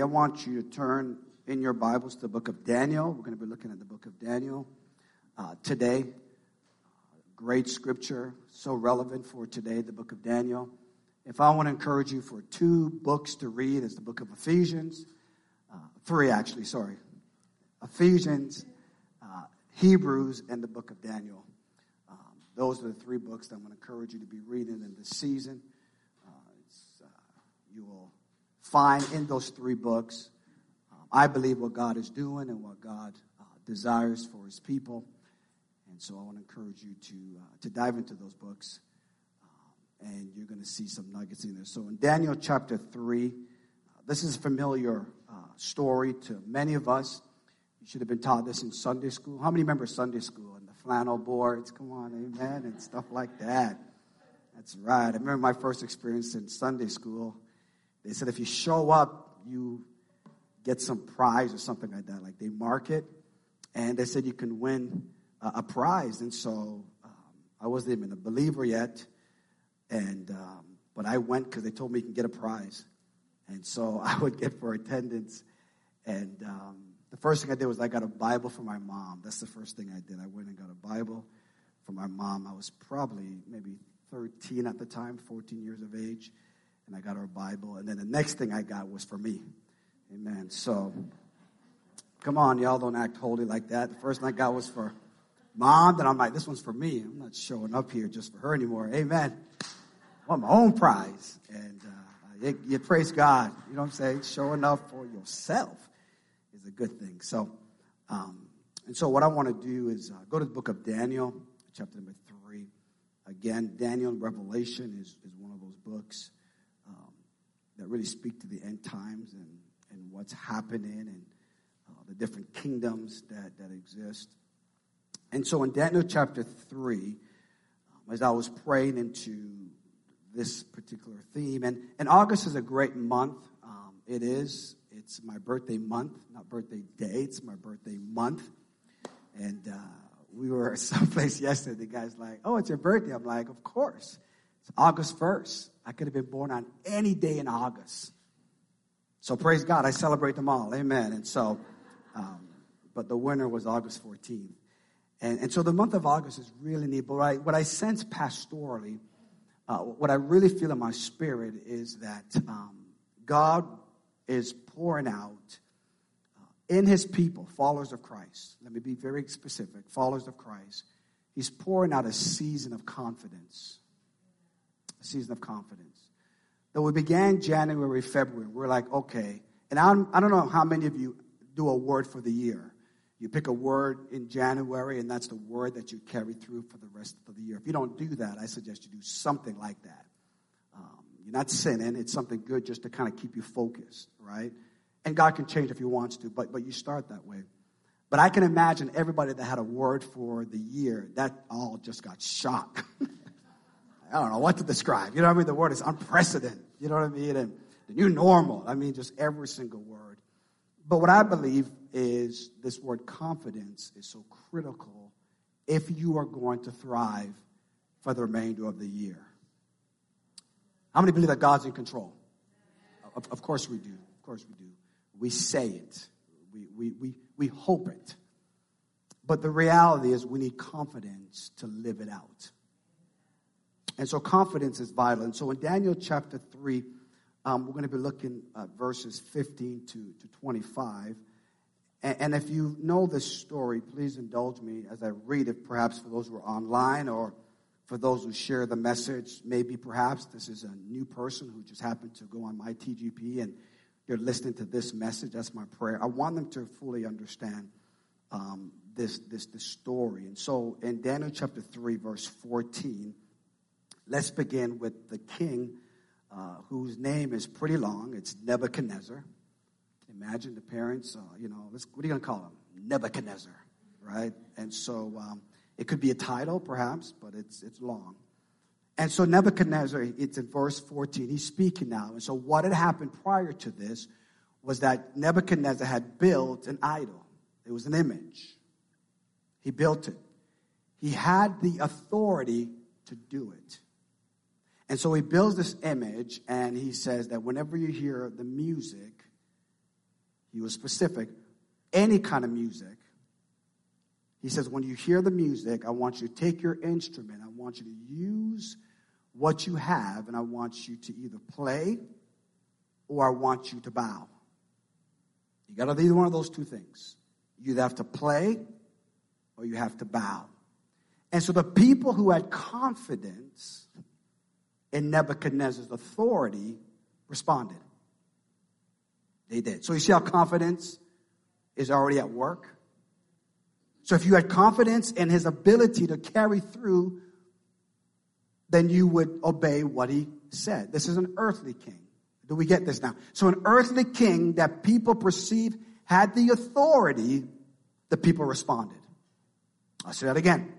I want you to turn in your Bibles to the book of Daniel. We're going to be looking at the book of Daniel uh, today. Great scripture, so relevant for today, the book of Daniel. If I want to encourage you for two books to read, it's the book of Ephesians, uh, three actually, sorry. Ephesians, uh, Hebrews, and the book of Daniel. Um, those are the three books that I'm going to encourage you to be reading in this season. Uh, uh you will find in those three books, um, I believe what God is doing and what God uh, desires for his people. And so I want to encourage you to, uh, to dive into those books. Um, and you're going to see some nuggets in there. So in Daniel chapter 3, uh, this is a familiar uh, story to many of us. You should have been taught this in Sunday school. How many remember Sunday school and the flannel boards? Come on, amen, and stuff like that. That's right. I remember my first experience in Sunday school. They said if you show up, you get some prize or something like that. Like they mark it, and they said you can win a prize. And so um, I wasn't even a believer yet, and um, but I went because they told me you can get a prize, and so I would get for attendance. And um, the first thing I did was I got a Bible for my mom. That's the first thing I did. I went and got a Bible for my mom. I was probably maybe 13 at the time, 14 years of age and I got her Bible. And then the next thing I got was for me. Amen. So, come on, y'all don't act holy like that. The first thing I got was for mom. Then I'm like, this one's for me. I'm not showing up here just for her anymore. Amen. I want my own prize. And uh, you, you praise God. You know what I'm saying? Showing up for yourself is a good thing. So, um, and so what I want to do is uh, go to the book of Daniel, chapter number three. Again, Daniel Revelation is, is one of those books that really speak to the end times and, and what's happening and uh, the different kingdoms that, that exist. And so in Daniel chapter 3, um, as I was praying into this particular theme, and, and August is a great month. Um, it is. It's my birthday month, not birthday day. It's my birthday month. And uh, we were someplace yesterday. The guy's like, "Oh, it's your birthday." I'm like, "Of course." It's August 1st. I could have been born on any day in August. So praise God, I celebrate them all. Amen. And so, um, but the winner was August 14th. And, and so the month of August is really neat. But what I, what I sense pastorally, uh, what I really feel in my spirit is that um, God is pouring out uh, in his people, followers of Christ. Let me be very specific followers of Christ. He's pouring out a season of confidence a season of confidence. Though we began January, February, we're like, okay. And I'm, I do not know how many of you do a word for the year. You pick a word in January, and that's the word that you carry through for the rest of the year. If you don't do that, I suggest you do something like that. Um, you're not sinning, it's something good just to kind of keep you focused, right? And God can change if He wants to, but, but you start that way. But I can imagine everybody that had a word for the year, that all just got shocked. I don't know what to describe. You know what I mean? The word is unprecedented. You know what I mean? And the new normal. I mean, just every single word. But what I believe is this word confidence is so critical if you are going to thrive for the remainder of the year. How many believe that God's in control? Of, of course we do. Of course we do. We say it. We, we, we, we hope it. But the reality is we need confidence to live it out. And so confidence is vital. And so in Daniel chapter 3, um, we're going to be looking at verses 15 to, to 25. And, and if you know this story, please indulge me as I read it, perhaps for those who are online or for those who share the message. Maybe perhaps this is a new person who just happened to go on my TGP and they're listening to this message. That's my prayer. I want them to fully understand um, this, this, this story. And so in Daniel chapter 3, verse 14, Let's begin with the king, uh, whose name is pretty long. It's Nebuchadnezzar. Imagine the parents, uh, you know, what are you going to call him? Nebuchadnezzar, right? And so um, it could be a title, perhaps, but it's, it's long. And so Nebuchadnezzar, it's in verse 14, he's speaking now. And so what had happened prior to this was that Nebuchadnezzar had built an idol. It was an image. He built it. He had the authority to do it. And so he builds this image and he says that whenever you hear the music, He was specific. Any kind of music. He says, when you hear the music, I want you to take your instrument. I want you to use what you have, and I want you to either play or I want you to bow. You got to do either one of those two things. You have to play or you have to bow. And so the people who had confidence in Nebuchadnezzar's authority responded. They did. So you see how confidence is already at work? So if you had confidence in his ability to carry through, then you would obey what he said. This is an earthly king. Do we get this now? So an earthly king that people perceive had the authority, the people responded. I'll say that again.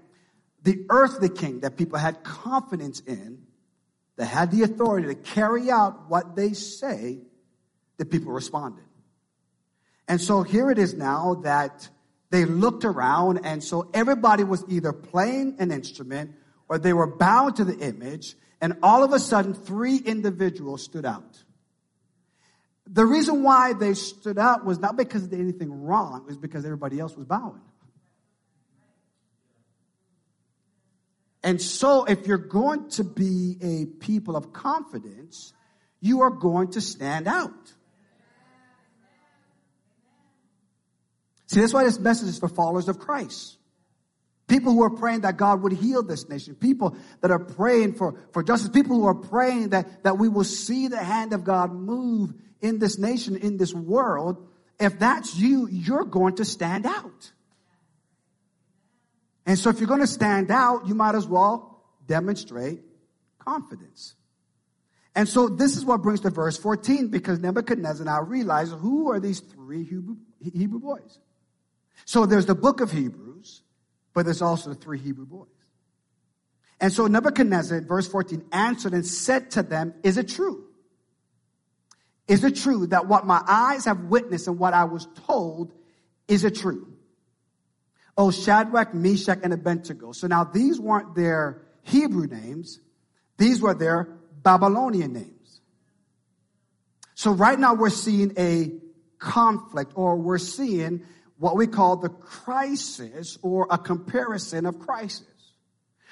The earthly king that people had confidence in, that had the authority to carry out what they say, the people responded. And so here it is now that they looked around and so everybody was either playing an instrument or they were bound to the image and all of a sudden three individuals stood out. The reason why they stood out was not because they did anything wrong, it was because everybody else was bowing. And so, if you're going to be a people of confidence, you are going to stand out. See, that's why this message is for followers of Christ. People who are praying that God would heal this nation. People that are praying for, for justice. People who are praying that, that we will see the hand of God move in this nation, in this world. If that's you, you're going to stand out. And so if you're going to stand out, you might as well demonstrate confidence. And so this is what brings to verse 14 because Nebuchadnezzar now realizes who are these three Hebrew, Hebrew boys. So there's the book of Hebrews, but there's also the three Hebrew boys. And so Nebuchadnezzar, verse 14, answered and said to them, Is it true? Is it true that what my eyes have witnessed and what I was told, is it true? Oh, Shadrach, Meshach, and Abednego. So now these weren't their Hebrew names. These were their Babylonian names. So right now we're seeing a conflict or we're seeing what we call the crisis or a comparison of crisis.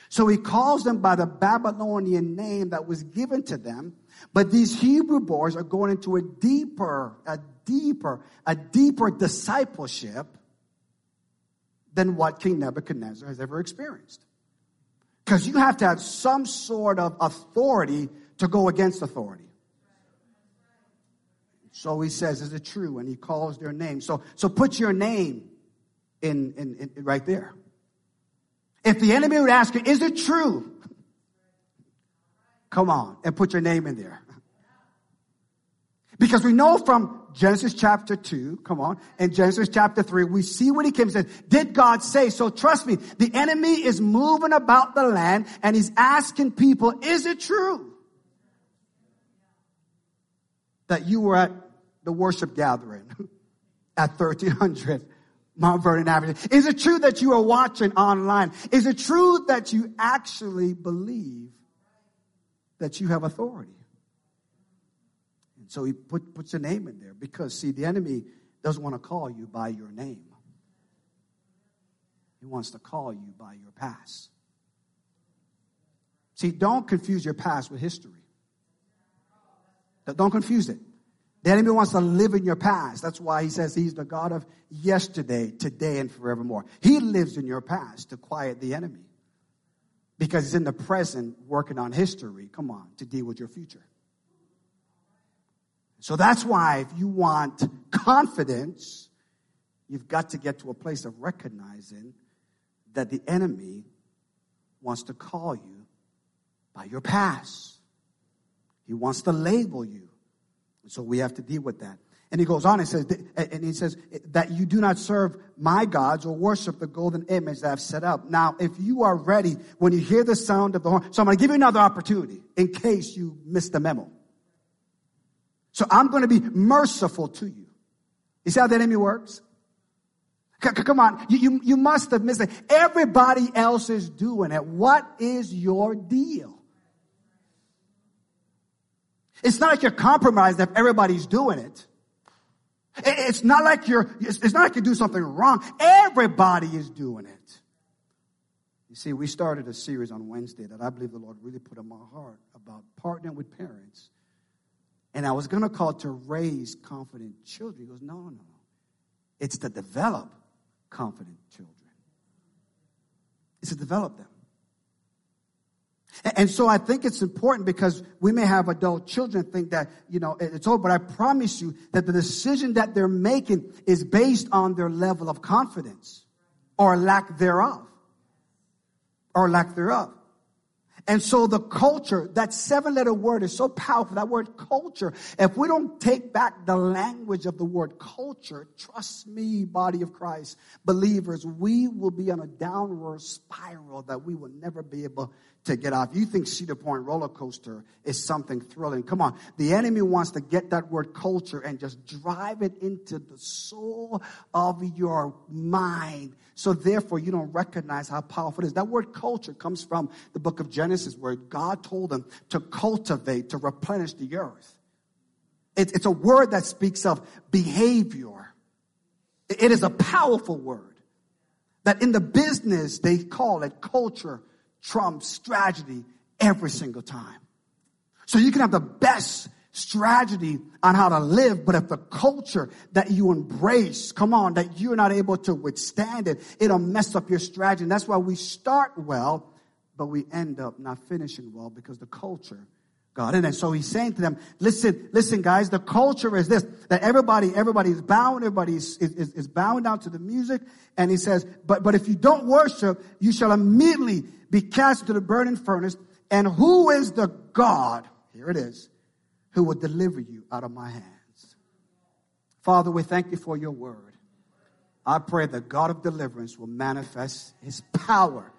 So he calls them by the Babylonian name that was given to them. But these Hebrew boys are going into a deeper, a deeper, a deeper discipleship than what King Nebuchadnezzar has ever experienced. Because you have to have some sort of authority to go against authority. So he says, Is it true? And he calls their name. So, so put your name in, in, in right there. If the enemy would ask you, Is it true? Come on and put your name in there. Because we know from Genesis chapter 2, come on, and Genesis chapter 3, we see what he came and said, did God say? So trust me, the enemy is moving about the land and he's asking people, is it true that you were at the worship gathering at 1300 Mount Vernon Avenue? Is it true that you are watching online? Is it true that you actually believe that you have authority? So he put, puts a name in there because, see, the enemy doesn't want to call you by your name. He wants to call you by your past. See, don't confuse your past with history. Don't confuse it. The enemy wants to live in your past. That's why he says he's the God of yesterday, today, and forevermore. He lives in your past to quiet the enemy because he's in the present working on history. Come on, to deal with your future. So that's why if you want confidence, you've got to get to a place of recognizing that the enemy wants to call you by your past. He wants to label you. So we have to deal with that. And he goes on and says, and he says that you do not serve my gods or worship the golden image that I've set up. Now, if you are ready, when you hear the sound of the horn, so I'm going to give you another opportunity in case you missed the memo. So I'm going to be merciful to you. You see how the enemy works? Come on, you, you, you must have missed it. Everybody else is doing it. What is your deal? It's not like you're compromised if everybody's doing it. It's not like you're, it's not like you do something wrong. Everybody is doing it. You see, we started a series on Wednesday that I believe the Lord really put in my heart about partnering with parents. And I was going to call to raise confident children. He goes, no, no, no. It's to develop confident children. It's to develop them. And so I think it's important because we may have adult children think that, you know, it's over, but I promise you that the decision that they're making is based on their level of confidence or lack thereof or lack thereof. And so the culture, that seven letter word is so powerful. That word culture. If we don't take back the language of the word culture, trust me, body of Christ, believers, we will be on a downward spiral that we will never be able to get off. You think Cedar Point roller coaster is something thrilling. Come on. The enemy wants to get that word culture and just drive it into the soul of your mind. So therefore you don't recognize how powerful it is. That word culture comes from the book of Genesis where God told them to cultivate, to replenish the earth. it's a word that speaks of behavior. It is a powerful word that in the business they call it culture trumps strategy every single time. So you can have the best strategy on how to live, but if the culture that you embrace, come on, that you're not able to withstand it, it'll mess up your strategy. And that's why we start well, but we end up not finishing well because the culture got in it. So he's saying to them, listen, listen guys, the culture is this, that everybody, everybody is bowing, everybody is, is, is bowing down to the music. And he says, but, but if you don't worship, you shall immediately be cast into the burning furnace. And who is the God, here it is, who will deliver you out of my hands? Father, we thank you for your word. I pray the God of deliverance will manifest his power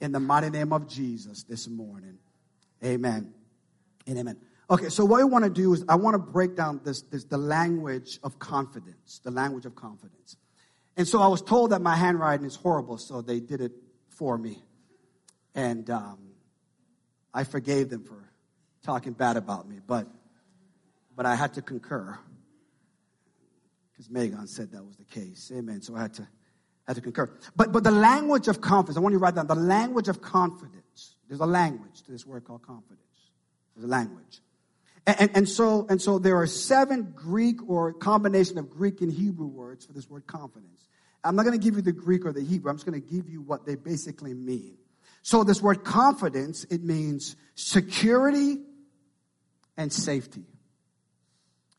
in the mighty name of Jesus this morning. Amen and amen. Okay, so what I want to do is I want to break down this, this the language of confidence, the language of confidence. And so I was told that my handwriting is horrible, so they did it for me. And um, I forgave them for talking bad about me, but, but I had to concur because Megan said that was the case. Amen. So I had to, had to concur. But, but the language of confidence, I want you to write down the language of confidence. There's a language to this word called confidence. There's a language. And, and, and, so, and so there are seven Greek or combination of Greek and Hebrew words for this word confidence. I'm not going to give you the Greek or the Hebrew. I'm just going to give you what they basically mean. So this word confidence, it means security and safety.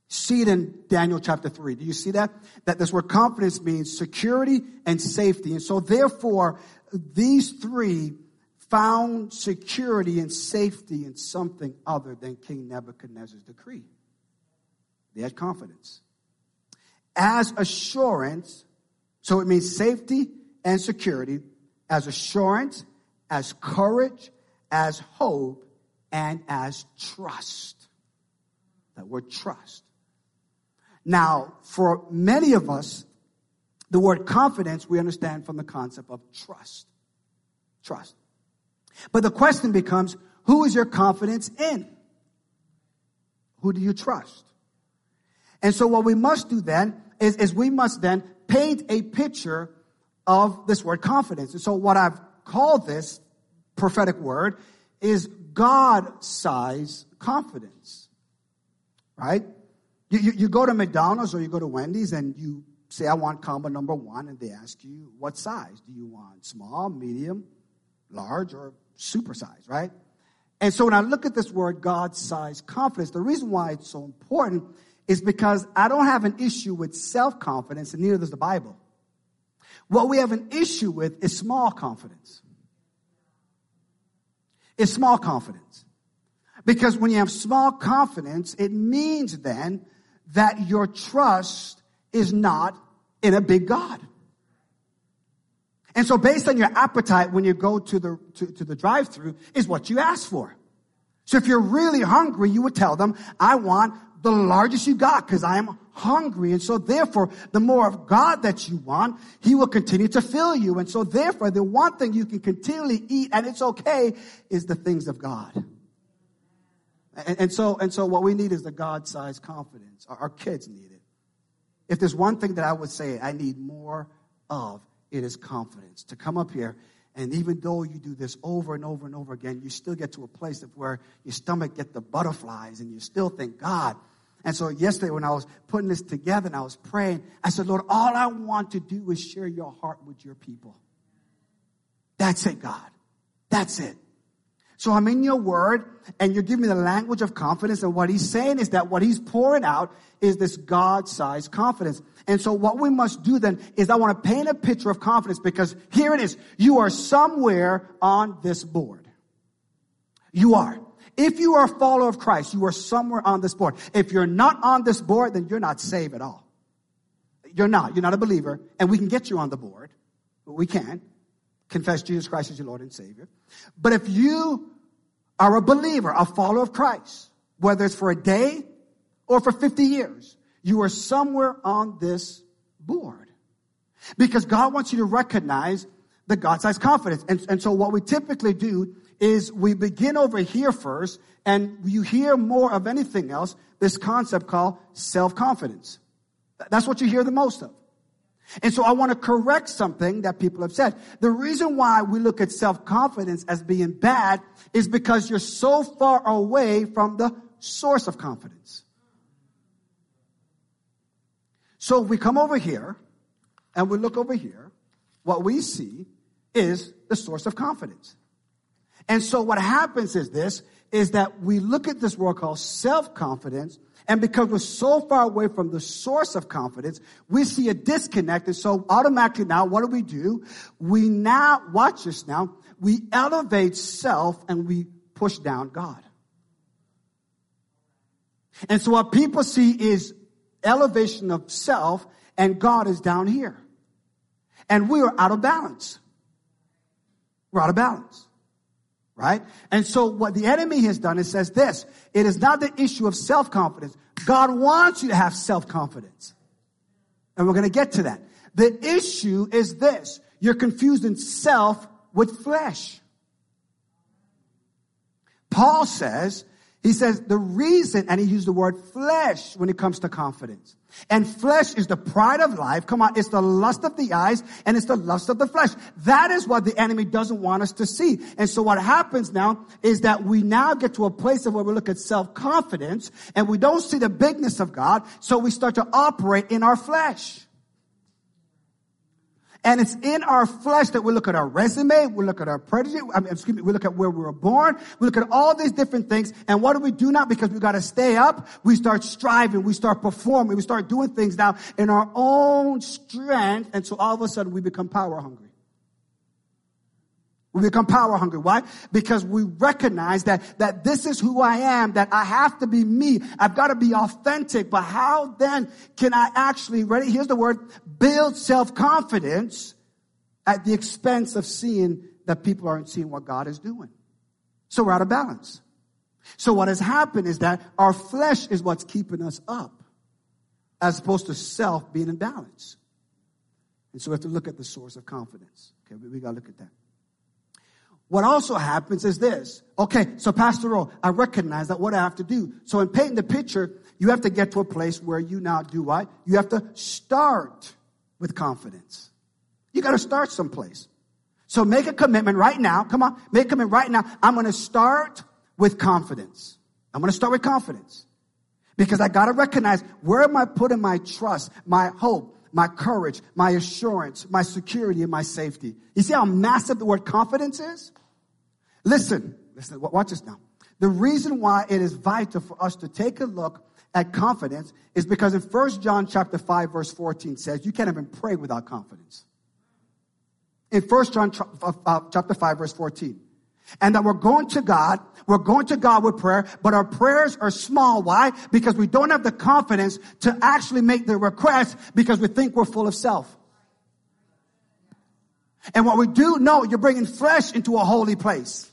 See it in Daniel chapter 3. Do you see that? That this word confidence means security and safety. And so therefore, these three found security and safety in something other than King Nebuchadnezzar's decree. They had confidence. As assurance, so it means safety and security, as assurance as courage, as hope, and as trust. That word trust. Now, for many of us, the word confidence we understand from the concept of trust. Trust. But the question becomes, who is your confidence in? Who do you trust? And so what we must do then is, is we must then paint a picture of this word confidence. And so what I've called this prophetic word is God size confidence. Right? You, you, you, go to McDonald's or you go to Wendy's and you say, I want combo number one, and they ask you, what size? Do you want small, medium, large, or super size, right? And so when I look at this word, God size confidence, the reason why it's so important is because I don't have an issue with self confidence, and neither does the Bible. What we have an issue with is small confidence. It's small confidence. Because when you have small confidence, it means then that your trust is not in a big God. And so based on your appetite when you go to the, to, to the drive through is what you ask for. So if you're really hungry, you would tell them, I want the largest you got because I am hungry. And so therefore, the more of God that you want, He will continue to fill you. And so therefore, the one thing you can continually eat and it's okay is the things of God. And, and so, and so what we need is the God-sized confidence. Our, our kids need it. if there's one thing that I would say I need more of, it is confidence. To come up here, and even though you do this over and over and over again, you still get to a place of where your stomach get the butterflies and you still think, God. And so yesterday when I was putting this together and I was praying, I said, Lord, all I want to do is share your heart with your people. That's it, God. That's it. So I'm in your word and you're giving me the language of confidence. And what he's saying is that what he's pouring out is this God-sized confidence. And so what we must do then is I want to paint a picture of confidence because here it is. You are somewhere on this board. You are. If you are a follower of Christ, you are somewhere on this board. If you're not on this board, then you're not saved at all. You're not. You're not a believer. And we can get you on the board. But we can confess Jesus Christ as your Lord and Savior. But if you are a believer, a follower of Christ, whether it's for a day or for 50 years, you are somewhere on this board. Because God wants you to recognize the God-sized confidence. And, and so what we typically do is we begin over here first, and you hear more of anything else, this concept called self-confidence. That's what you hear the most of. And so I want to correct something that people have said. The reason why we look at self-confidence as being bad is because you're so far away from the source of confidence. So if we come over here and we look over here, what we see is the source of confidence. And so what happens is this, is that we look at this word called self-confidence and because we're so far away from the source of confidence, we see a disconnect. And so automatically now, what do we do? We now, watch this now, we elevate self and we push down God. And so what people see is elevation of self and God is down here. And we are out of balance. We're out of balance right? And so what the enemy has done is says this, it is not the issue of self-confidence. God wants you to have self-confidence. And we're going to get to that. The issue is this, you're confusing self with flesh. Paul says he says the reason, and he used the word flesh when it comes to confidence. And flesh is the pride of life. Come on, it's the lust of the eyes and it's the lust of the flesh. That is what the enemy doesn't want us to see. And so what happens now is that we now get to a place of where we look at self-confidence and we don't see the bigness of God, so we start to operate in our flesh. And it's in our flesh that we look at our resume, we look at our prejudice, I mean, excuse me, we look at where we were born, we look at all these different things. And what do we do now? Because we got to stay up, we start striving, we start performing, we start doing things now in our own strength. And so all of a sudden we become power hungry. We become power hungry. Why? Because we recognize that, that this is who I am, that I have to be me. I've got to be authentic. But how then can I actually, ready? Here's the word, build self-confidence at the expense of seeing that people aren't seeing what God is doing. So we're out of balance. So what has happened is that our flesh is what's keeping us up as opposed to self being in balance. And so we have to look at the source of confidence. Okay, we, we got to look at that. What also happens is this. Okay, so Pastor O, I recognize that what I have to do. So in painting the picture, you have to get to a place where you now do what? You have to start with confidence. You got to start someplace. So make a commitment right now. Come on, make a commitment right now. I'm going to start with confidence. I'm going to start with confidence because I got to recognize where am I putting my trust, my hope, my courage, my assurance, my security, and my safety. You see how massive the word confidence is? Listen, listen, watch this now. The reason why it is vital for us to take a look at confidence is because in 1 John chapter 5 verse 14 says you can't even pray without confidence. In 1 John uh, uh, chapter 5 verse 14. And that we're going to God, we're going to God with prayer, but our prayers are small. Why? Because we don't have the confidence to actually make the request because we think we're full of self. And what we do know, you're bringing flesh into a holy place.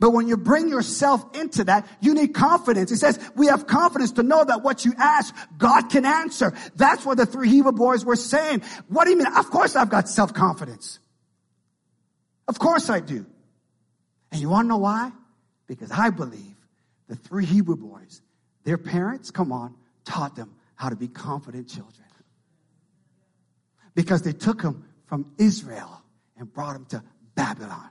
But when you bring yourself into that, you need confidence. It says we have confidence to know that what you ask, God can answer. That's what the three Hebrew boys were saying. What do you mean? Of course I've got self-confidence. Of course I do. And you want to know why? Because I believe the three Hebrew boys, their parents, come on, taught them how to be confident children. Because they took them from Israel and brought them to Babylon.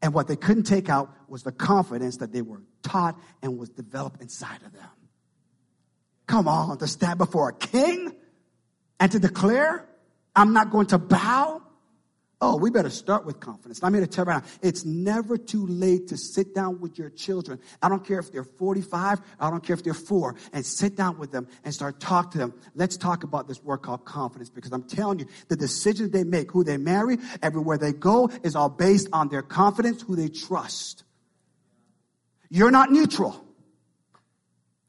And what they couldn't take out was the confidence that they were taught and was developed inside of them. Come on, to stand before a king and to declare, I'm not going to bow. Oh, we better start with confidence. I'm here to tell you right now, it's never too late to sit down with your children. I don't care if they're 45, I don't care if they're four, and sit down with them and start talk to them. Let's talk about this word called confidence because I'm telling you, the decisions they make, who they marry, everywhere they go, is all based on their confidence, who they trust. You're not neutral.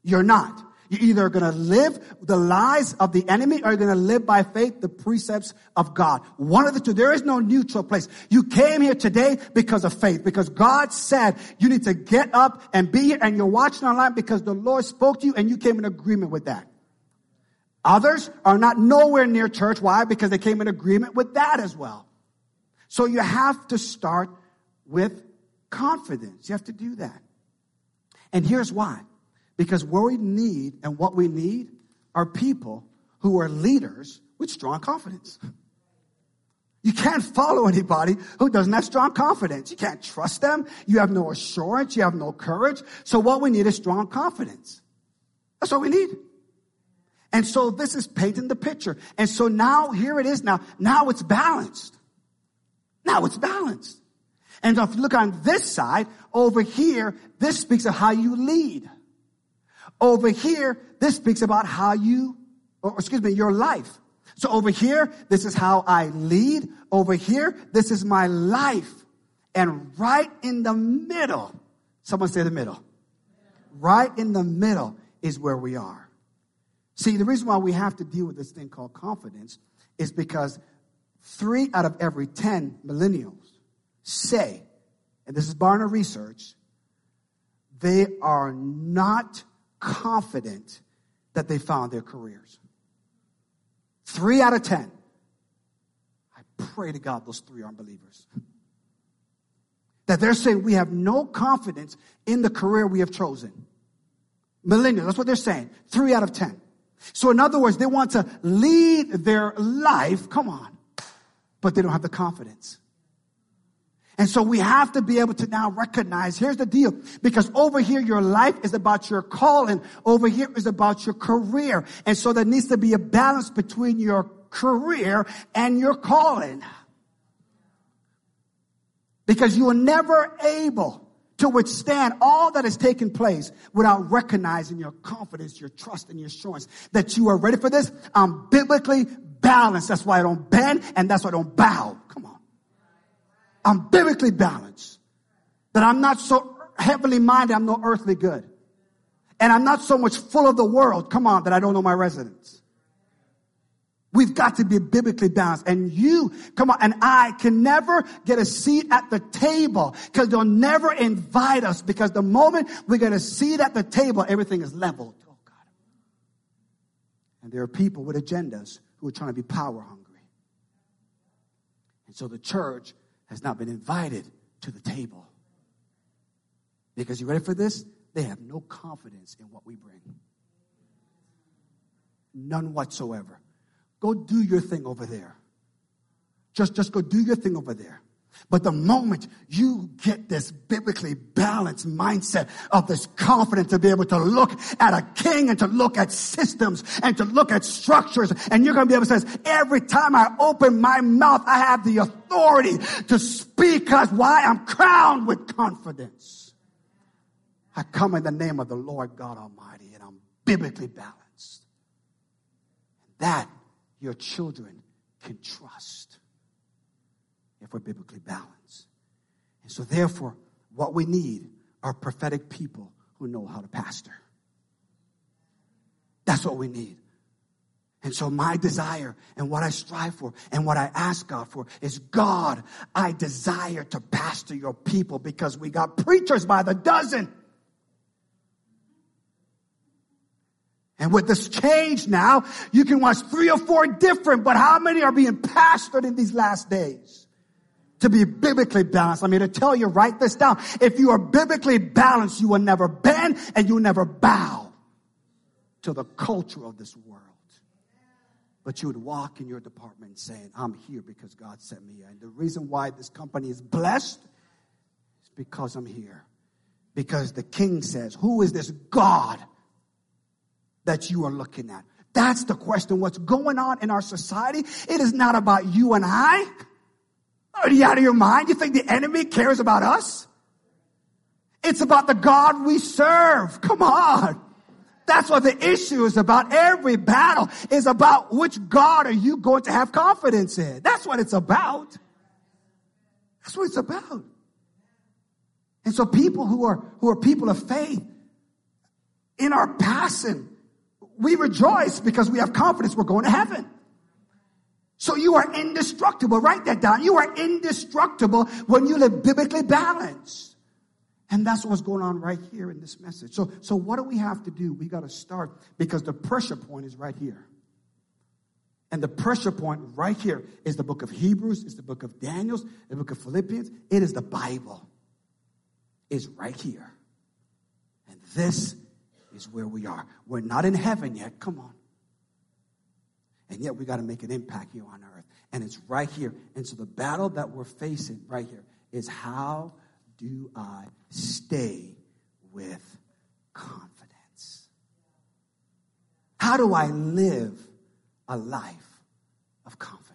You're not. You're either going to live the lies of the enemy or you're going to live by faith the precepts of God. One of the two. There is no neutral place. You came here today because of faith, because God said you need to get up and be here and you're watching online because the Lord spoke to you and you came in agreement with that. Others are not nowhere near church. Why? Because they came in agreement with that as well. So you have to start with confidence. You have to do that. And here's why. Because what we need and what we need are people who are leaders with strong confidence. You can't follow anybody who doesn't have strong confidence. You can't trust them. You have no assurance. You have no courage. So what we need is strong confidence. That's what we need. And so this is painting the picture. And so now here it is now. Now it's balanced. Now it's balanced. And if you look on this side, over here, this speaks of how you lead. Over here, this speaks about how you, or excuse me, your life. So over here, this is how I lead. Over here, this is my life. And right in the middle, someone say the middle. Right in the middle is where we are. See, the reason why we have to deal with this thing called confidence is because three out of every 10 millennials say, and this is Barna research, they are not confident that they found their careers. Three out of ten. I pray to God those three aren't believers. That they're saying we have no confidence in the career we have chosen. Millennials, that's what they're saying. Three out of ten. So in other words, they want to lead their life, come on, but they don't have the confidence. And so we have to be able to now recognize, here's the deal, because over here your life is about your calling, over here is about your career. And so there needs to be a balance between your career and your calling. Because you are never able to withstand all that has taken place without recognizing your confidence, your trust, and your assurance that you are ready for this. I'm biblically balanced. That's why I don't bend and that's why I don't bow. Come on. I'm biblically balanced. That I'm not so heavenly minded, I'm no earthly good. And I'm not so much full of the world, come on, that I don't know my residence. We've got to be biblically balanced. And you, come on, and I can never get a seat at the table because they'll never invite us because the moment we get a seat at the table, everything is leveled. Oh, God. And there are people with agendas who are trying to be power hungry. And so the church has not been invited to the table. Because you ready for this? They have no confidence in what we bring. None whatsoever. Go do your thing over there. Just, just go do your thing over there. But the moment you get this biblically balanced mindset of this confidence to be able to look at a king and to look at systems and to look at structures, and you're going to be able to say, every time I open my mouth, I have the authority to speak because why? I'm crowned with confidence. I come in the name of the Lord God Almighty and I'm biblically balanced. That your children can trust if we're biblically balanced. And so, therefore, what we need are prophetic people who know how to pastor. That's what we need. And so my desire and what I strive for and what I ask God for is God, I desire to pastor your people because we got preachers by the dozen. And with this change now, you can watch three or four different, but how many are being pastored in these last days? To be biblically balanced. I'm here to tell you, write this down. If you are biblically balanced, you will never bend and you will never bow. to the culture of this world. But you would walk in your department saying, I'm here because God sent me. And the reason why this company is blessed is because I'm here. Because the king says, Who is this God that you are looking at? That's the question. What's going on in our society? It is not about you and I. Are you out of your mind? You think the enemy cares about us? It's about the God we serve. Come on. That's what the issue is about. Every battle is about which God are you going to have confidence in. That's what it's about. That's what it's about. And so people who are, who are people of faith in our passing, we rejoice because we have confidence we're going to heaven. So you are indestructible. Write that down. You are indestructible when you live biblically balanced. And that's what's going on right here in this message. So, so what do we have to do? We got to start because the pressure point is right here. And the pressure point right here is the book of Hebrews, is the book of Daniels, the book of Philippians. It is the Bible. Is right here. And this is where we are. We're not in heaven yet. Come on. And yet we got to make an impact here on earth. And it's right here. And so the battle that we're facing right here is how do I stay with confidence? How do I live a life of confidence?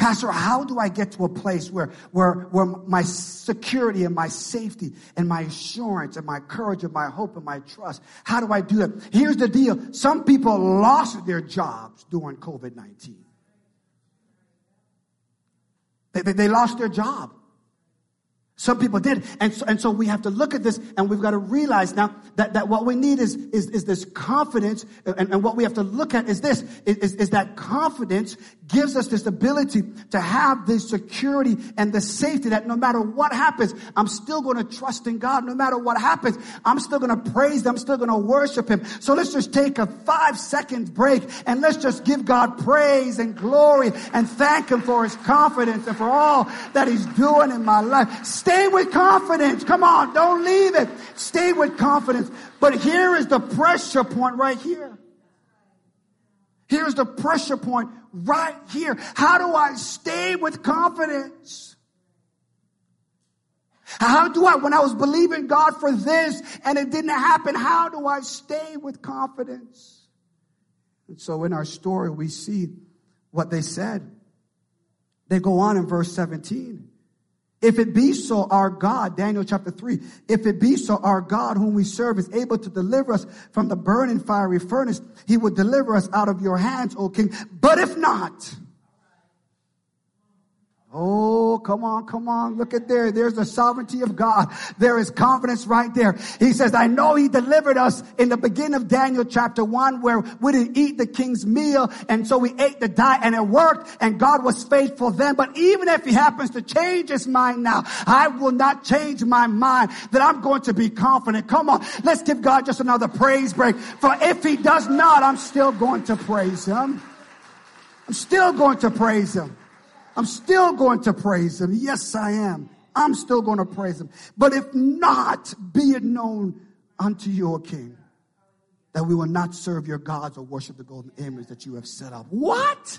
Pastor, how do I get to a place where, where, where my security and my safety and my assurance and my courage and my hope and my trust, how do I do that? Here's the deal. Some people lost their jobs during COVID-19. They, they, they lost their job. Some people did. And so, and so we have to look at this and we've got to realize now that, that what we need is, is, is this confidence. And, and what we have to look at is this, is, is that confidence gives us this ability to have the security and the safety that no matter what happens, I'm still going to trust in God. No matter what happens, I'm still going to praise Him. I'm still going to worship Him. So let's just take a five second break and let's just give God praise and glory and thank Him for His confidence and for all that He's doing in my life. Stay with confidence. Come on, don't leave it. Stay with confidence. But here is the pressure point right here. Here's the pressure point right here. How do I stay with confidence? How do I, when I was believing God for this and it didn't happen, how do I stay with confidence? And so in our story, we see what they said. They go on in verse 17. If it be so, our God, Daniel chapter 3, if it be so, our God whom we serve is able to deliver us from the burning fiery furnace, he will deliver us out of your hands, O king. But if not, Oh, come on, come on. Look at there. There's the sovereignty of God. There is confidence right there. He says, I know he delivered us in the beginning of Daniel chapter one where we didn't eat the king's meal. And so we ate the diet and it worked and God was faithful then. But even if he happens to change his mind now, I will not change my mind that I'm going to be confident. Come on. Let's give God just another praise break. For if he does not, I'm still going to praise him. I'm still going to praise him. I'm still going to praise him. Yes, I am. I'm still going to praise him. But if not, be it known unto your king that we will not serve your gods or worship the golden image that you have set up. What?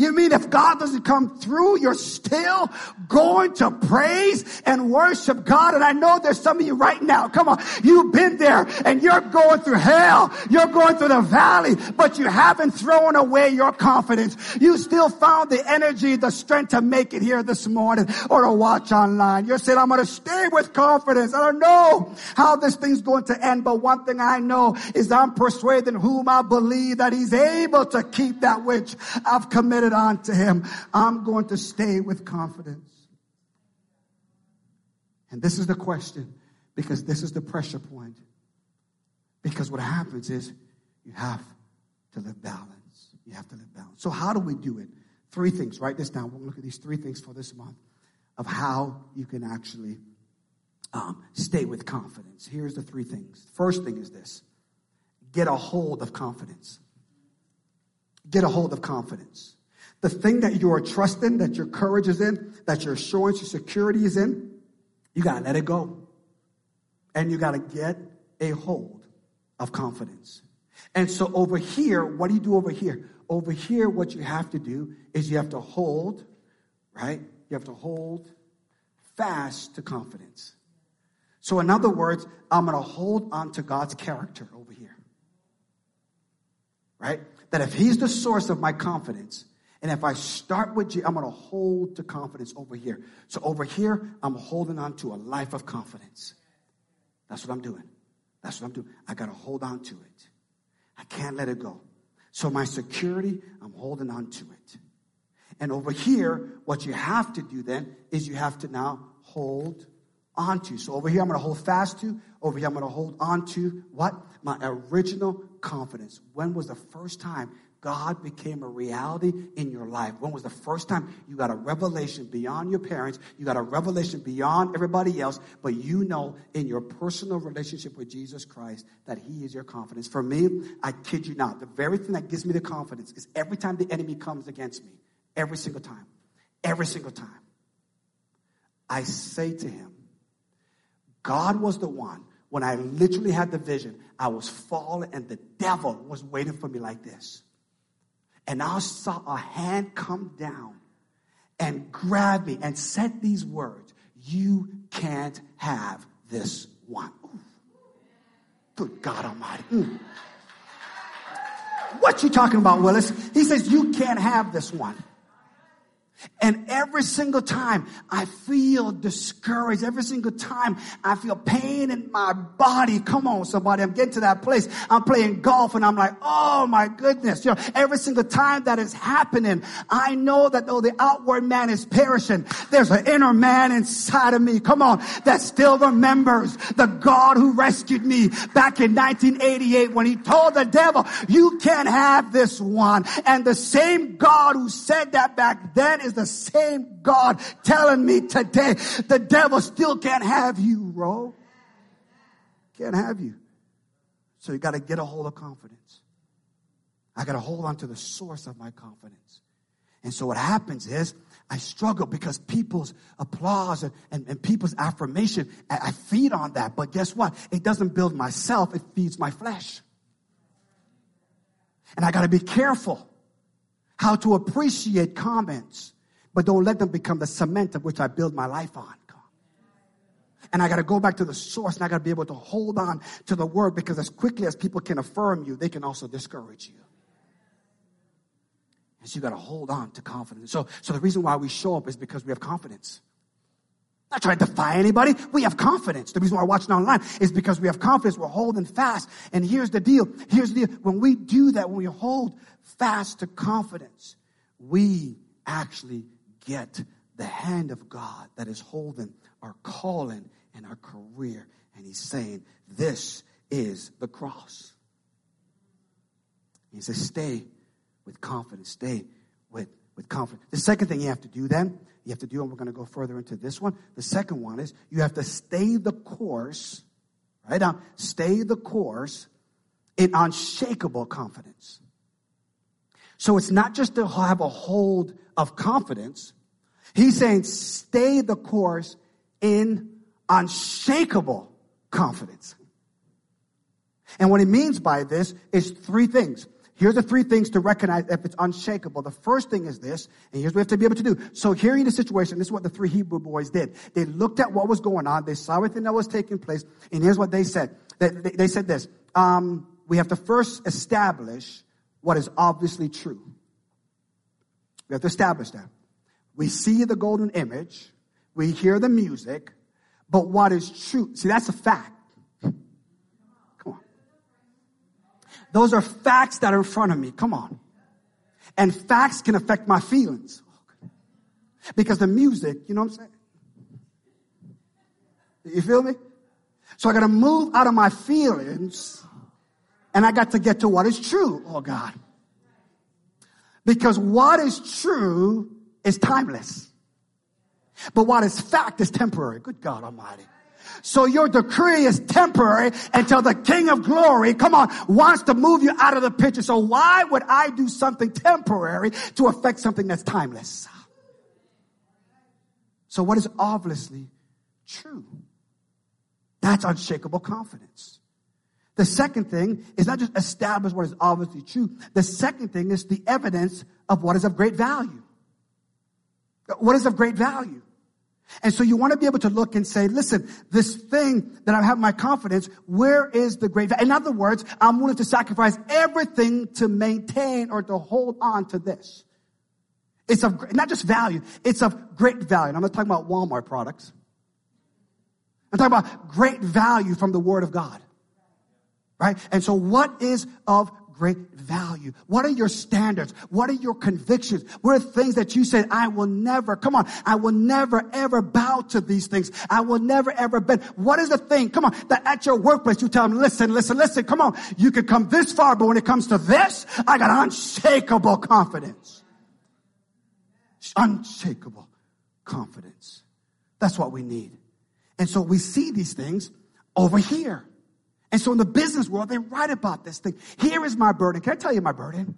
You mean if God doesn't come through, you're still going to praise and worship God? And I know there's some of you right now. Come on. You've been there and you're going through hell. You're going through the valley, but you haven't thrown away your confidence. You still found the energy, the strength to make it here this morning or to watch online. You're saying, I'm going to stay with confidence. I don't know how this thing's going to end, but one thing I know is I'm persuaded in whom I believe that he's able to keep that which I've committed it on to him. I'm going to stay with confidence. And this is the question because this is the pressure point. Because what happens is you have to live balance. You have to live balance. So, how do we do it? Three things. Write this down. We'll look at these three things for this month of how you can actually um, stay with confidence. Here's the three things. First thing is this get a hold of confidence. Get a hold of confidence. The thing that you are trusting, that your courage is in, that your assurance, your security is in, you gotta let it go. And you gotta get a hold of confidence. And so over here, what do you do over here? Over here, what you have to do is you have to hold, right? You have to hold fast to confidence. So, in other words, I'm going to hold on to God's character over here. Right? That if He's the source of my confidence, and if I start with Jesus, I'm going to hold to confidence over here. So, over here, I'm holding on to a life of confidence. That's what I'm doing. That's what I'm doing. I got to hold on to it. I can't let it go. So, my security, I'm holding on to it. And over here, what you have to do then is you have to now hold onto. So over here, I'm going to hold fast to. Over here, I'm going to hold on to what? My original confidence. When was the first time God became a reality in your life? When was the first time you got a revelation beyond your parents? You got a revelation beyond everybody else, but you know in your personal relationship with Jesus Christ that He is your confidence. For me, I kid you not, the very thing that gives me the confidence is every time the enemy comes against me, every single time, every single time, I say to him, God was the one when I literally had the vision. I was falling and the devil was waiting for me like this. And I saw a hand come down and grab me and said these words You can't have this one. Good God Almighty. Mm. What you talking about, Willis? He says, You can't have this one. And every single time I feel discouraged, every single time I feel pain in my body. Come on, somebody. I'm getting to that place. I'm playing golf and I'm like, oh my goodness. You know, every single time that is happening, I know that though the outward man is perishing, there's an inner man inside of me. Come on. That still remembers the God who rescued me back in 1988 when he told the devil, you can't have this one. And the same God who said that back then is is the same God telling me today the devil still can't have you, bro. Can't have you. So you got to get a hold of confidence. I got to hold on to the source of my confidence. And so what happens is I struggle because people's applause and, and, and people's affirmation, I, I feed on that. But guess what? It doesn't build myself, it feeds my flesh. And I got to be careful how to appreciate comments but don't let them become the cement of which I build my life on. And I got to go back to the source and I got to be able to hold on to the word because as quickly as people can affirm you, they can also discourage you. And so you got to hold on to confidence. So, so the reason why we show up is because we have confidence. Not trying to defy anybody. We have confidence. The reason why we're watching online is because we have confidence. We're holding fast. And here's the deal. Here's the deal. When we do that, when we hold fast to confidence, we actually get the hand of God that is holding our calling and our career. And he's saying, This is the cross. He says, Stay with confidence. Stay with, with confidence. The second thing you have to do then, you have to do, and we're going to go further into this one. The second one is you have to stay the course, right now, stay the course in unshakable confidence. So it's not just to have a hold of confidence, He's saying stay the course in unshakable confidence. And what he means by this is three things. Here's the three things to recognize if it's unshakable. The first thing is this, and here's what we have to be able to do. So here in the situation, this is what the three Hebrew boys did. They looked at what was going on, they saw everything that was taking place, and here's what they said. They, they, they said this, um, we have to first establish what is obviously true. We have to establish that. We see the golden image. We hear the music. But what is true? See, that's a fact. Come on. Those are facts that are in front of me. Come on. And facts can affect my feelings. Because the music, you know what I'm saying? You feel me? So I got to move out of my feelings and I got to get to what is true, oh God. Because what is true is timeless. But what is fact is temporary. Good God Almighty. So your decree is temporary until the King of glory, come on, wants to move you out of the picture. So why would I do something temporary to affect something that's timeless? So what is obviously true? That's unshakable confidence. The second thing is not just establish what is obviously true. The second thing is the evidence of what is of great value. What is of great value? And so you want to be able to look and say, listen, this thing that I have my confidence, where is the great value? In other words, I'm willing to sacrifice everything to maintain or to hold on to this. It's of not just value, it's of great value. And I'm not talking about Walmart products. I'm talking about great value from the Word of God. Right? And so what is of great value? What are your standards? What are your convictions? What are things that you said, I will never, come on, I will never ever bow to these things. I will never ever bend. What is the thing, come on, that at your workplace you tell them, listen, listen, listen, come on, you can come this far, but when it comes to this, I got unshakable confidence. Unshakable confidence. That's what we need. And so we see these things over here. And so in the business world, they write about this thing. Here is my burden. Can I tell you my burden?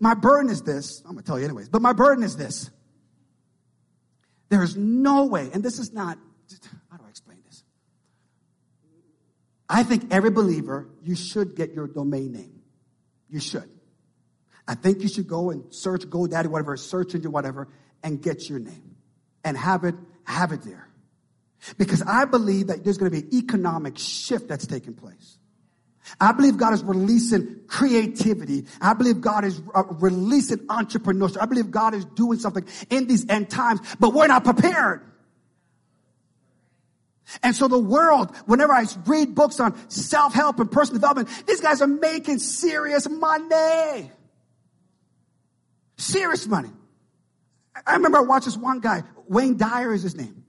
My burden is this. I'm going to tell you anyways, but my burden is this. There is no way, and this is not, how do I explain this? I think every believer, you should get your domain name. You should. I think you should go and search GoDaddy, whatever, search into whatever, and get your name. And have it, have it there. Because I believe that there's going to be an economic shift that's taking place. I believe God is releasing creativity. I believe God is uh, releasing entrepreneurship. I believe God is doing something in these end times, but we're not prepared. And so the world, whenever I read books on self-help and personal development, these guys are making serious money. Serious money. I remember I watched this one guy, Wayne Dyer is his name.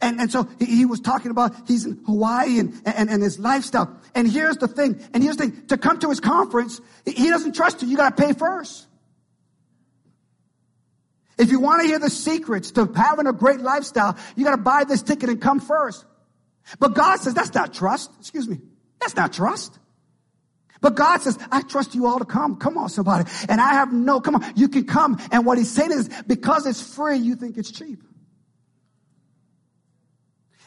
And, and so he, was talking about he's in Hawaii and, and, and his lifestyle. And here's the thing, and here's the thing, to come to his conference, he doesn't trust you. You gotta pay first. If you want to hear the secrets to having a great lifestyle, you got to buy this ticket and come first. But God says that's not trust. Excuse me. That's not trust. But God says, I trust you all to come. Come on, somebody. And I have no, come on, you can come. And what he's saying is, because it's free, you think it's cheap.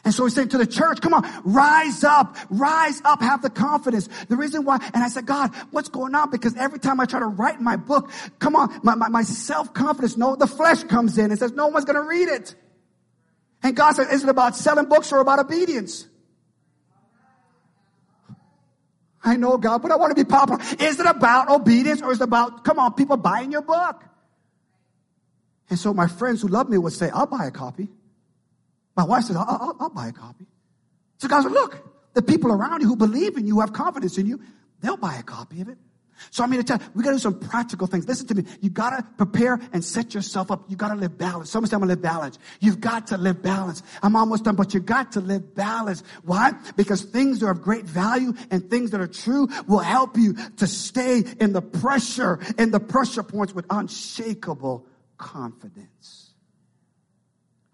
And so he's saying to the church, come on, rise up, rise up, have the confidence. The reason why, and I said, God, what's going on? Because every time I try to write my book, come on, my, my, my self-confidence, no, the flesh comes in and says, no one's going to read it. And God said, is it about selling books or about obedience? I know God, but I want to be popular. Is it about obedience or is it about, come on, people buying your book? And so my friends who love me would say, I'll buy a copy. My wife says, I'll, I'll, I'll buy a copy. So God said, look, the people around you who believe in you, have confidence in you, they'll buy a copy of it. So I'm here to tell you, we gotta do some practical things. Listen to me. You gotta prepare and set yourself up. You gotta live balance. I'm gonna live balance. You've got to live balance. I'm almost done, but you got to live balance. Why? Because things that are of great value and things that are true will help you to stay in the pressure, in the pressure points with unshakable confidence.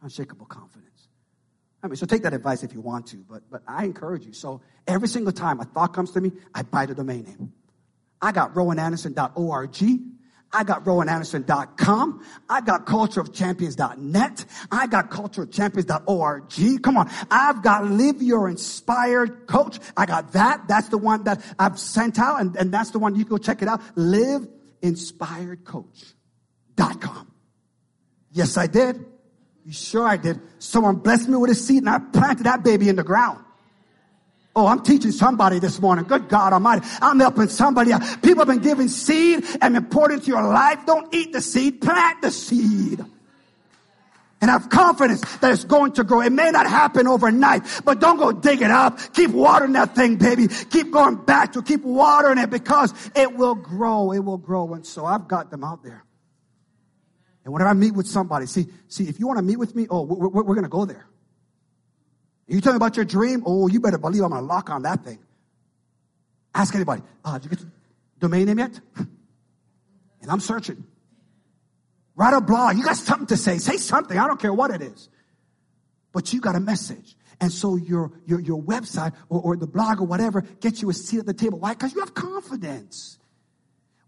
Unshakable confidence. I mean, so take that advice if you want to, but, but I encourage you. So every single time a thought comes to me, I buy the domain name. I got rowananderson.org. I got rowananderson.com. I got cultureofchampions.net. I got cultureofchampions.org. Come on. I've got live your inspired coach. I got that. That's the one that I've sent out and, and that's the one you can go check it out. Liveinspiredcoach.com. Yes, I did. You sure I did. Someone blessed me with a seed and I planted that baby in the ground. Oh, I'm teaching somebody this morning. Good God Almighty. I'm helping somebody. People have been giving seed and important into your life. Don't eat the seed, plant the seed. And have confidence that it's going to grow. It may not happen overnight, but don't go dig it up. Keep watering that thing, baby. Keep going back to keep watering it because it will grow. It will grow. And so I've got them out there. And whenever I meet with somebody, see, see, if you want to meet with me, oh, we're, we're, we're going to go there. You tell me about your dream, oh, you better believe I'm going to lock on that thing. Ask anybody, uh, did you get the domain name yet? and I'm searching. Write a blog. You got something to say. Say something. I don't care what it is. But you got a message. And so your, your, your website or, or the blog or whatever gets you a seat at the table. Why? Because you have confidence.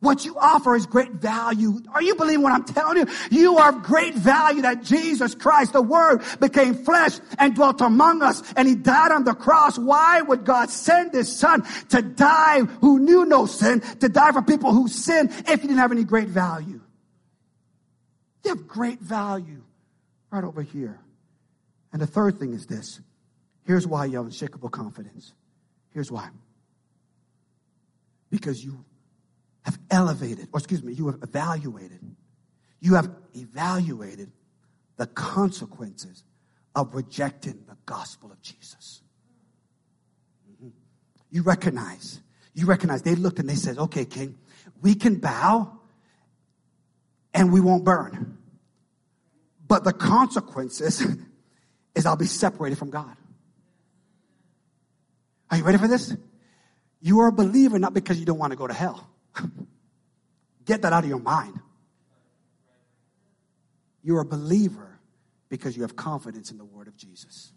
What you offer is great value. Are you believing what I'm telling you? You are of great value that Jesus Christ, the Word, became flesh and dwelt among us and He died on the cross. Why would God send His Son to die who knew no sin, to die for people who sin if He didn't have any great value? You have great value right over here. And the third thing is this. Here's why you have unshakable confidence. Here's why. Because you have elevated, or excuse me, you have evaluated, you have evaluated the consequences of rejecting the gospel of Jesus. Mm-hmm. You recognize, you recognize, they looked and they said, okay, King, we can bow and we won't burn. But the consequences is I'll be separated from God. Are you ready for this? You are a believer not because you don't want to go to hell. Get that out of your mind. You're a believer because you have confidence in the word of Jesus.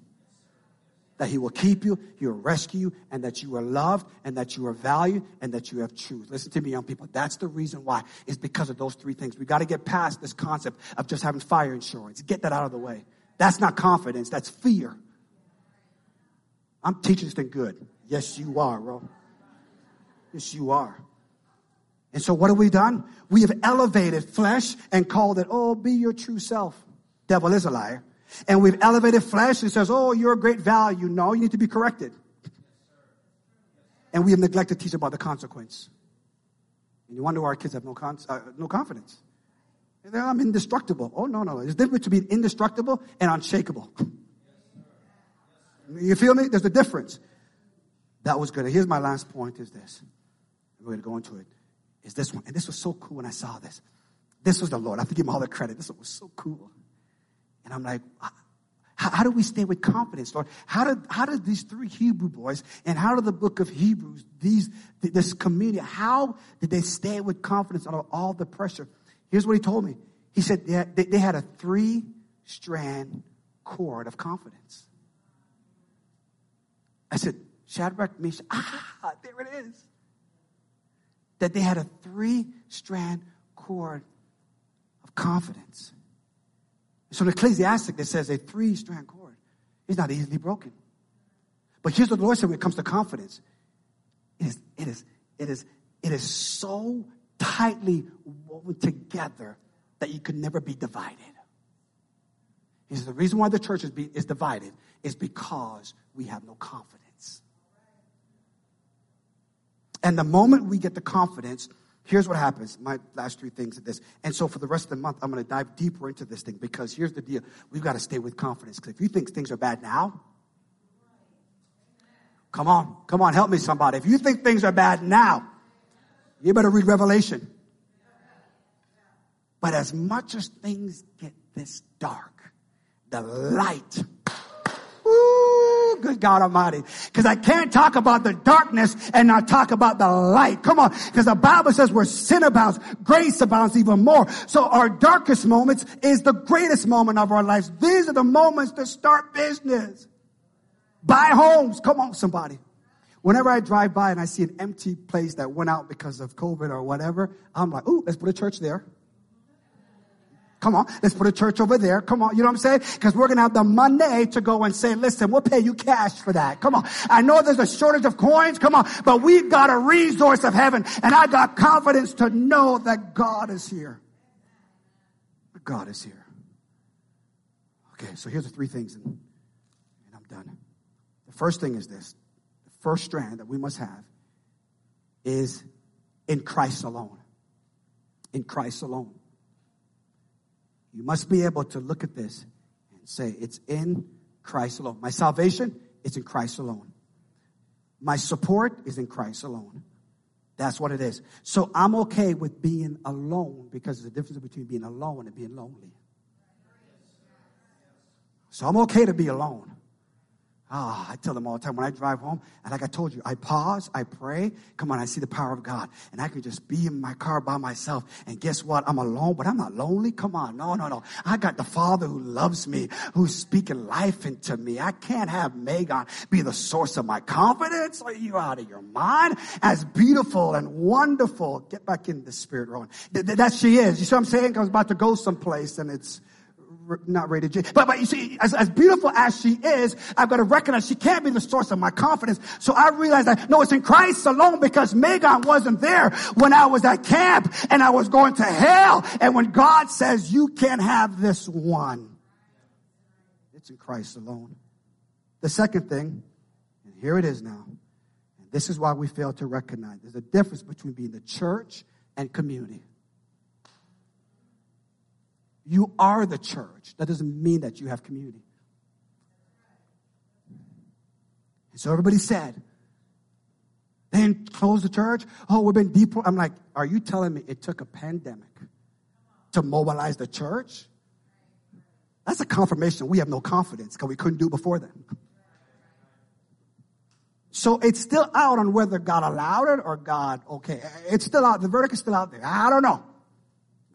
That he will keep you, he will rescue you, and that you are loved, and that you are valued, and that you have truth. Listen to me, young people. That's the reason why. Is because of those three things. We got to get past this concept of just having fire insurance. Get that out of the way. That's not confidence, that's fear. I'm teaching this thing good. Yes, you are, bro. Yes, you are. And so what have we done? We have elevated flesh and called it, oh, be your true self. Devil is a liar. And we've elevated flesh and says, oh, you're a great value. No, you need to be corrected. And we have neglected to teach about the consequence. And you wonder why our kids have no, con- uh, no confidence. I'm indestructible. Oh, no, no. There's a difference between indestructible and unshakable. You feel me? There's a difference. That was good. here's my last point is this. We're going to go into it is this one. And this was so cool when I saw this. This was the Lord. I have to give him all the credit. This was so cool. And I'm like, how, how do we stay with confidence, Lord? How did, how did these three Hebrew boys and how did the book of Hebrews, these, this community, how did they stay with confidence of all the pressure? Here's what he told me. He said they had, they had a three strand cord of confidence. I said, Shadrach, Meshach, ah, there it is that they had a three strand cord of confidence. So in Ecclesiastic, it says a three strand cord is not easily broken. But here's what the Lord said when it comes to confidence. It is, it is, it is, it is so tightly woven together that you could never be divided. He says the reason why the church is, be, is divided is because we have no confidence. And the moment we get the confidence, here's what happens. My last three things are this. And so for the rest of the month, I'm going to dive deeper into this thing because here's the deal. We've got to stay with confidence. Because if you think things are bad now, come on, come on, help me somebody. If you think things are bad now, you better read Revelation. But as much as things get this dark, the light good God Almighty. Because I can't talk about the darkness and not talk about the light. Come on. Because the Bible says where sin abounds, grace abounds even more. So our darkest moments is the greatest moment of our lives. These are the moments to start business. Buy homes. Come on, somebody. Whenever I drive by and I see an empty place that went out because of COVID or whatever, I'm like, ooh, let's put a church there. Come on, let's put a church over there. Come on, you know what I'm saying? Because we're to have the money to go and say, listen, we'll pay you cash for that. Come on. I know there's a shortage of coins. Come on. But we've got a resource of heaven. And I got confidence to know that God is here. God is here. Okay, so here's the three things, and, and I'm done. The first thing is this the first strand that we must have is in Christ alone. In Christ alone. You must be able to look at this and say, it's in Christ alone. My salvation is in Christ alone. My support is in Christ alone. That's what it is. So I'm okay with being alone because there's a difference between being alone and being lonely. So I'm okay to be alone. Ah, I tell them all the time when I drive home, and like I told you, I pause, I pray. Come on, I see the power of God, and I can just be in my car by myself. And guess what? I'm alone, but I'm not lonely. Come on, no, no, no. I got the Father who loves me, who's speaking life into me. I can't have Megan be the source of my confidence. Are you out of your mind? As beautiful and wonderful. Get back in the spirit, Rowan. That she is. You see what I'm saying? I was about to go someplace, and it's not rated G. But, but you see, as, as beautiful as she is, I've got to recognize she can't be the source of my confidence. So I realized that, no, it's in Christ alone because Megan wasn't there when I was at camp and I was going to hell. And when God says, you can't have this one, it's in Christ alone. The second thing, and here it is now, and this is why we fail to recognize there's a difference between being the church and community. You are the church. That doesn't mean that you have community. And so everybody said, they didn't close the church. Oh, we've been deep. I'm like, are you telling me it took a pandemic to mobilize the church? That's a confirmation we have no confidence because we couldn't do before then. So it's still out on whether God allowed it or God, okay, it's still out. The verdict is still out there. I don't know.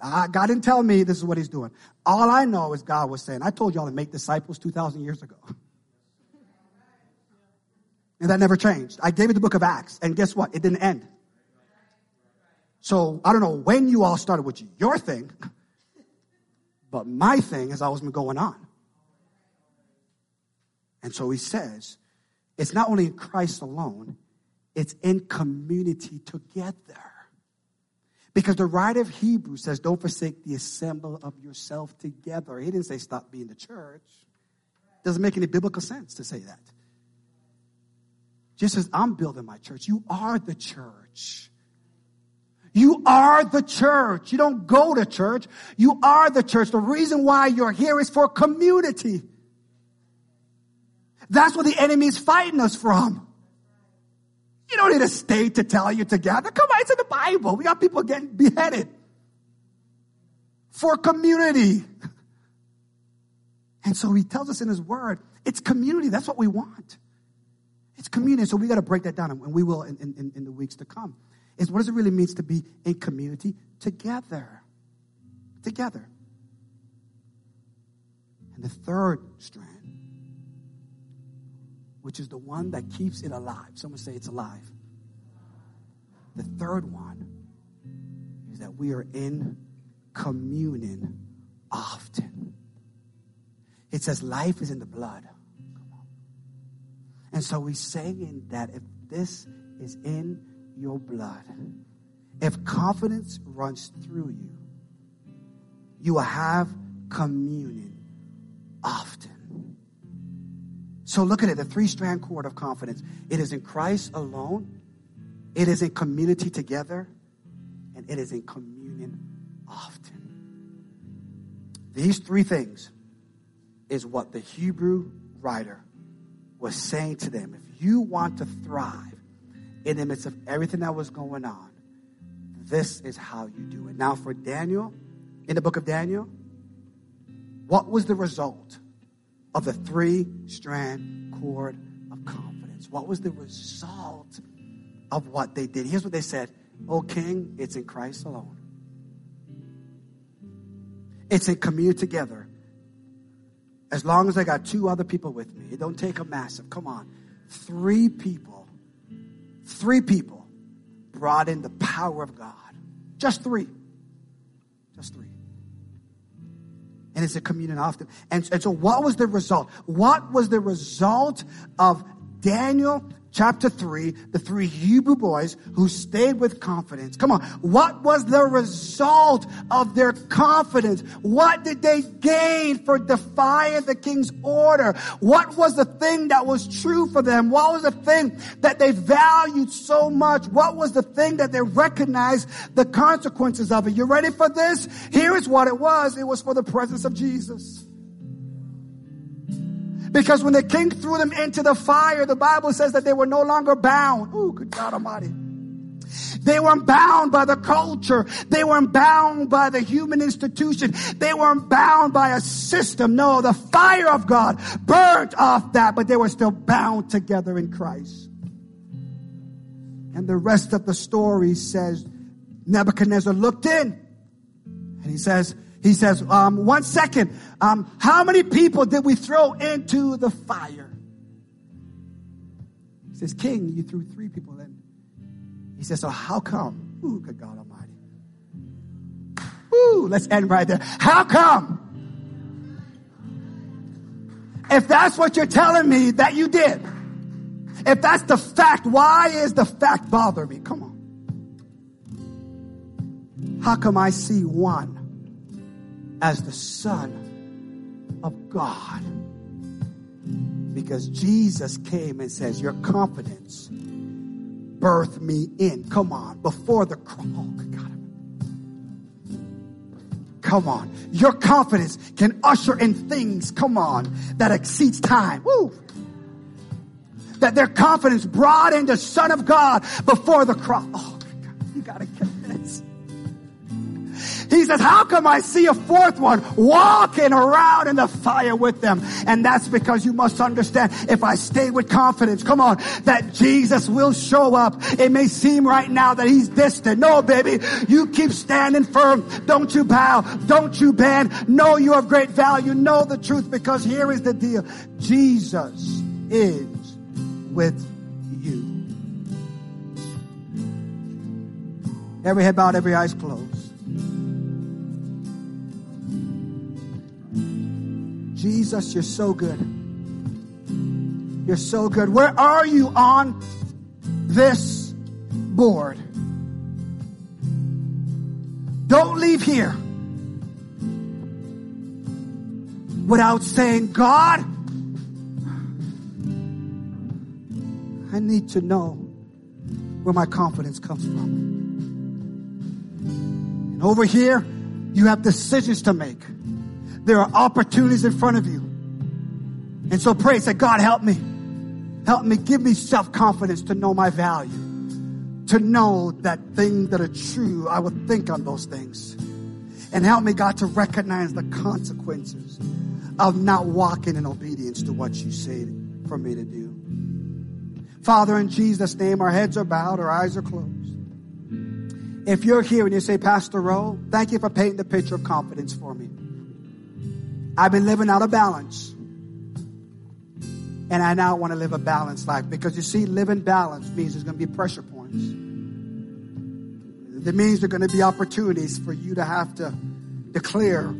God didn't tell me this is what he's doing. All I know is God was saying, I told y'all to make disciples 2,000 years ago. And that never changed. I gave you the book of Acts, and guess what? It didn't end. So I don't know when you all started with your thing, but my thing has always been going on. And so he says, it's not only in Christ alone, it's in community together. Because the writer of Hebrews says, don't forsake the assembly of yourself together. He didn't say stop being the church. Doesn't make any biblical sense to say that. Just as I'm building my church, you are the church. You are the church. You don't go to church. You are the church. The reason why you're here is for community. That's what the enemy is fighting us from. You don't need a state to tell you together. Come on, it's in the Bible. We got people getting beheaded for community. And so he tells us in his word, it's community. That's what we want. It's community. So we got to break that down, and we will in, in, in the weeks to come. Is what does it really mean to be in community together? Together. And the third strand which is the one that keeps it alive. Someone say it's alive. The third one is that we are in communion often. It says life is in the blood. And so we say in that if this is in your blood, if confidence runs through you, you will have communion So look at it, the three strand cord of confidence. It is in Christ alone, it is in community together, and it is in communion often. These three things is what the Hebrew writer was saying to them. If you want to thrive in the midst of everything that was going on, this is how you do it. Now, for Daniel, in the book of Daniel, what was the result of the three strand cord of confidence. What was the result of what they did? Here's what they said O King, it's in Christ alone. It's in community together. As long as I got two other people with me, it don't take a massive. Come on. Three people, three people brought in the power of God. Just three. Just three and it's a communion often. And, and so what was the result? What was the result of Daniel chapter 3, the three Hebrew boys who stayed with confidence. Come on. What was the result of their confidence? What did they gain for defying the king's order? What was the thing that was true for them? What was the thing that they valued so much? What was the thing that they recognized the consequences of it? You ready for this? Here is what it was. It was for the presence of Jesus. Because when the king threw them into the fire, the Bible says that they were no longer bound. Oh, good God Almighty. They weren't bound by the culture. They weren't bound by the human institution. They weren't bound by a system. No, the fire of God burnt off that, but they were still bound together in Christ. And the rest of the story says Nebuchadnezzar looked in and he says, he says, um, one second, um, how many people did we throw into the fire? He says, King, you threw three people in. He says, so how come? Ooh, good God Almighty. Ooh, let's end right there. How come? If that's what you're telling me that you did, if that's the fact, why is the fact bother me? Come on. How come I see one as the Son of God? Because Jesus came and says, Your confidence birthed me in. Come on, before the cross. Oh. Come on. Your confidence can usher in things, come on, that exceeds time. Woo that their confidence brought into Son of God before the cross. Oh, He says, how come I see a fourth one walking around in the fire with them? And that's because you must understand if I stay with confidence, come on, that Jesus will show up. It may seem right now that he's distant. No, baby, you keep standing firm. Don't you bow. Don't you bend. Know you have great value. Know the truth because here is the deal. Jesus is with you. Every head bowed, every eyes closed. Jesus, you're so good. You're so good. Where are you on this board? Don't leave here without saying, God, I need to know where my confidence comes from. And over here, you have decisions to make. There are opportunities in front of you. And so pray, say, God, help me. Help me. Give me self-confidence to know my value. To know that things that are true, I will think on those things. And help me, God, to recognize the consequences of not walking in obedience to what you say for me to do. Father, in Jesus' name, our heads are bowed, our eyes are closed. If you're here and you say, Pastor Rowe, thank you for painting the picture of confidence for me. I've been living out of balance. And I now want to live a balanced life because you see, living balanced means there's going to be pressure points. That means there are going to be opportunities for you to have to declare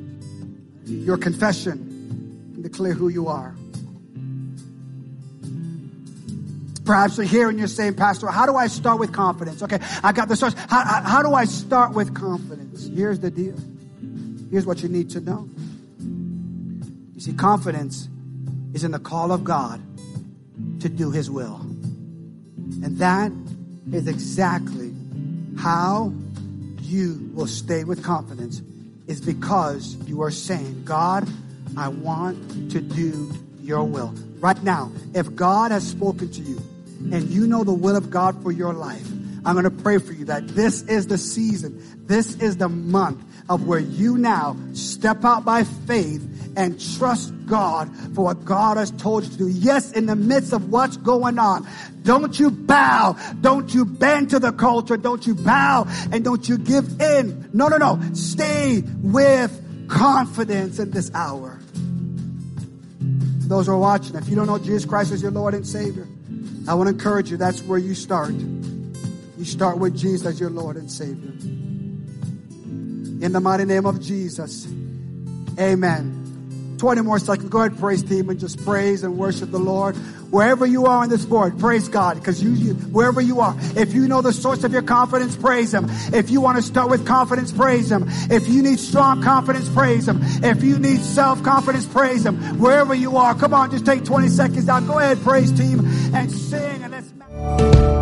your confession and declare who you are. Perhaps you're here and you're saying, Pastor, how do I start with confidence? Okay, I got the source. How, how, how do I start with confidence? Here's the deal. Here's what you need to know. See, confidence is in the call of God to do His will. And that is exactly how you will stay with confidence is because you are saying, God, I want to do your will. Right now, if God has spoken to you, and you know the will of God for your life, I'm going to pray for you that this is the season, this is the month of where you now step out by faith and trust God for what God has told you to do. Yes, in the midst of what's going on, don't you bow. Don't you bend to the culture. Don't you bow and don't you give in. No, no, no. Stay with confidence in this hour. Those who are watching, if you don't know Jesus Christ as your Lord and Savior, I want to encourage you. That's where you start. You start with Jesus as your Lord and Savior. In the mighty name of Jesus. Amen. 20 more seconds. Go ahead, praise team, and just praise and worship the Lord. Wherever you are on this board, praise God. Because you, you, wherever you are, if you know the source of your confidence, praise Him. If you want to start with confidence, praise Him. If you need strong confidence, praise Him. If you need self-confidence, praise Him. Wherever you are, come on, just take 20 seconds out. Go ahead, praise team, and sing.